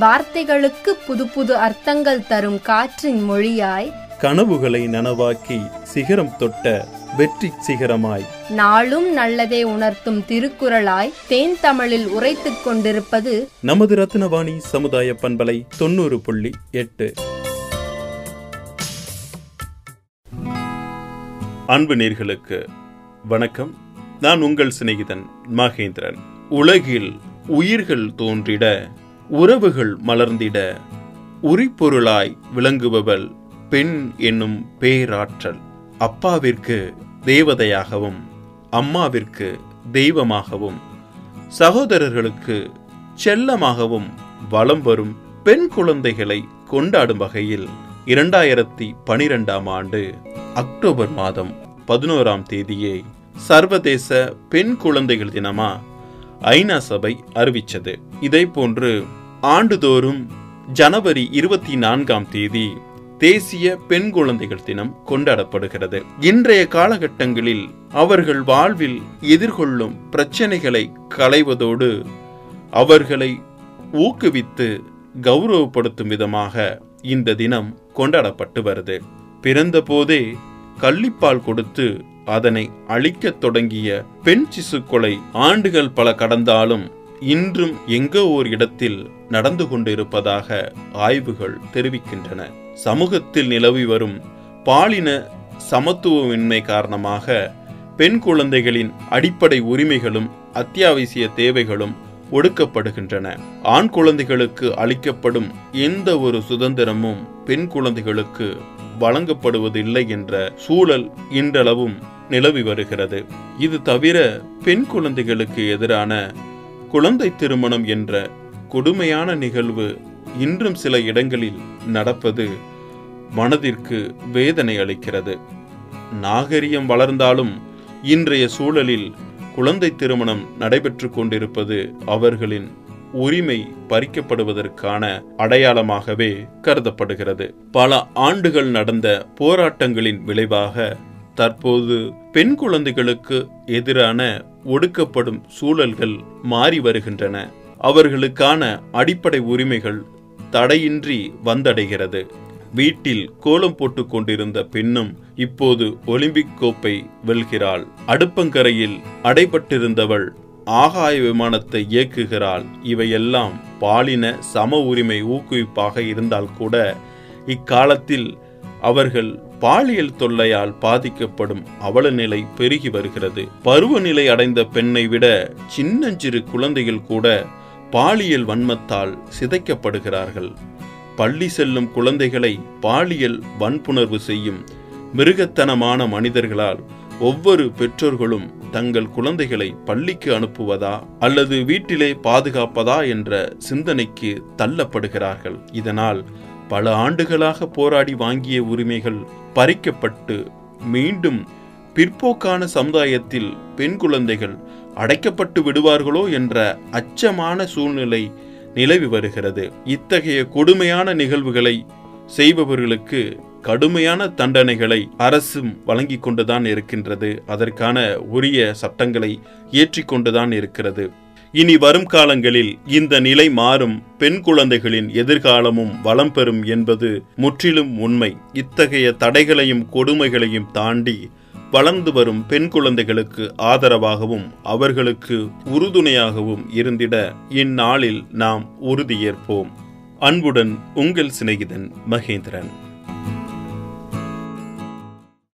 வார்த்தைகளுக்கு புது புது அர்த்தங்கள் தரும் காற்றின் மொழியாய் கனவுகளை நனவாக்கி சிகரம் தொட்ட வெற்றி சிகரமாய். நாளும் நல்லதே உணர்த்தும் திருக்குறளாய் தேன் தமிழில் உரைத்துக் கொண்டிருப்பது நமது ரத்னவாணி சமுதாய பண்பலை தொண்ணூறு புள்ளி எட்டு. அன்பு நேர்களுக்கு வணக்கம். நான் உங்கள் சிநேகிதன் மகேந்திரன். உலகில் உயிர்கள் தோன்றிட உறவுகள் மலர்ந்திட உரிப்பொருளாய் விளங்குபவள் பெண் என்னும் பேராற்றல். அப்பாவிற்கு தேவதையாகவும் அம்மாவிற்கு தெய்வமாகவும் சகோதரர்களுக்கு செல்லமாகவும் வலம் வரும் பெண் குழந்தைகளை கொண்டாடும் வகையில் இரண்டாயிரத்தி பனிரெண்டாம் ஆண்டு அக்டோபர் மாதம் பதினோராம் தேதியே சர்வதேச பெண் குழந்தைகள் தினமா ஐநா சபை அறிவித்தது. இதை போன்று ஆண்டுதோறும் ஜனவரி இருபத்தி நான்காம் தேதி தேசிய பெண் குழந்தைகள் தினம் கொண்டாடப்படுகிறது. இன்றைய காலகட்டங்களில் அவர்கள் வாழ்வில் எதிர்கொள்ளும் பிரச்சனைகளை களைவதோடு அவர்களை ஊக்குவித்து கௌரவப்படுத்தும் விதமாக இந்த தினம் கொண்டாடப்பட்டு வருது. பிறந்தபோதே கள்ளிப்பால் கொடுத்து அதனை அழிக்கத் தொடங்கிய பெண் சிசு கொலை ஆண்டுகள் பல கடந்தாலும் இன்றும் எங்கோ ஒரு இடத்தில் நடந்து கொண்டிருப்பதாக ஆய்வுகள் தெரிவிக்கின்றன. சமூகத்தில் நிலவி வரும் பாலின சமத்துவமின்மை காரணமாக பெண் குழந்தைகளின் அடிப்படை உரிமைகளும் அத்தியாவசிய தேவைகளும் ஒடுக்கப்படுகின்றன. ஆண் குழந்தைகளுக்கு அளிக்கப்படும் எந்த ஒரு சுதந்திரமும் பெண் குழந்தைகளுக்கு வழங்கப்படுவதில்லை என்ற சூழல் இன்றளவும் நிலவி வருகிறது. இது தவிர பெண் குழந்தைகளுக்கு எதிரான குழந்தை திருமணம் என்ற கொடுமையான நிகழ்வு இன்றும் சில இடங்களில் நடப்பது மனதிற்கு வேதனை அளிக்கிறது. நாகரிகம் வளர்ந்தாலும் இன்றைய சூழலில் குழந்தை திருமணம் நடைபெற்று கொண்டிருப்பது அவர்களின் உரிமை பறிக்கப்படுவதற்கான அடையாளமாகவே கருதப்படுகிறது. பல ஆண்டுகள் நடந்த போராட்டங்களின் விளைவாக தற்போது பெண் குழந்தைகளுக்கு எதிரான ஒடுக்கப்படும் சூழல்கள் மாறி வருகின்றன. அவர்களுக்கான அடிப்படை உரிமைகள் தடையின்றி வந்தடைகிறது. வீட்டில் கோலம் போட்டு கொண்டிருந்த பெண்ணும் இப்போது ஒலிம்பிக் கோப்பை வெல்கிறாள். அடுப்பங்கரையில் அடைபட்டிருந்தவள் ஆகாய விமானத்தை இயக்குகிறாள். இவையெல்லாம் பாலின சம உரிமை ஊக்குவிப்பாக இருந்தால் கூட இக்காலத்தில் அவர்கள் பாலியல் தொல்லையால் பாதிக்கப்படும் அவல நிலை பெருகி வருகிறது. பருவநிலை அடைந்த பெண்ணை விட சின்னஞ்சிறு குழந்தைகள் கூட பாலியல் வன்மத்தால் சிதைக்கப்படுகிறார்கள். பள்ளி செல்லும் குழந்தைகளை பாலியல் வன்புணர்வு செய்யும் மிருகத்தனமான மனிதர்களால் ஒவ்வொரு பெற்றோர்களும் தங்கள் குழந்தைகளை பள்ளிக்கு அனுப்புவதா அல்லது வீட்டிலே பாதுகாப்பதா என்ற சிந்தனைக்கு தள்ளப்படுகிறார்கள். இதனால் பல ஆண்டுகளாக போராடி வாங்கிய உரிமைகள் பறிக்கப்பட்டு மீண்டும் பிற்போக்கான சமுதாயத்தில் பெண் குழந்தைகள் அடைக்கப்பட்டு விடுவார்களோ என்ற அச்சமான சூழ்நிலை நிலவி வருகிறது. இத்தகைய கொடுமையான நிகழ்வுகளை செய்பவர்களுக்கு கடுமையான தண்டனைகளை அரசும் வழங்கி கொண்டுதான் இருக்கின்றது. அதற்கான உரிய சட்டங்களை ஏற்றிக்கொண்டுதான் இருக்கிறது. இனி வரும் காலங்களில் இந்த நிலை மாறும். பெண் குழந்தைகளின் எதிர்காலமும் வளம் பெறும் என்பது முற்றிலும் உண்மை. இத்தகைய தடைகளையும் கொடுமைகளையும் தாண்டி வளர்ந்து வரும் பெண் குழந்தைகளுக்கு ஆதரவாகவும் அவர்களுக்கு உறுதுணையாகவும் இருந்திட இந்நாளில் நாம் உறுதியேற்போம். அன்புடன் உங்கள் சிநேகிதன் மகேந்திரன்.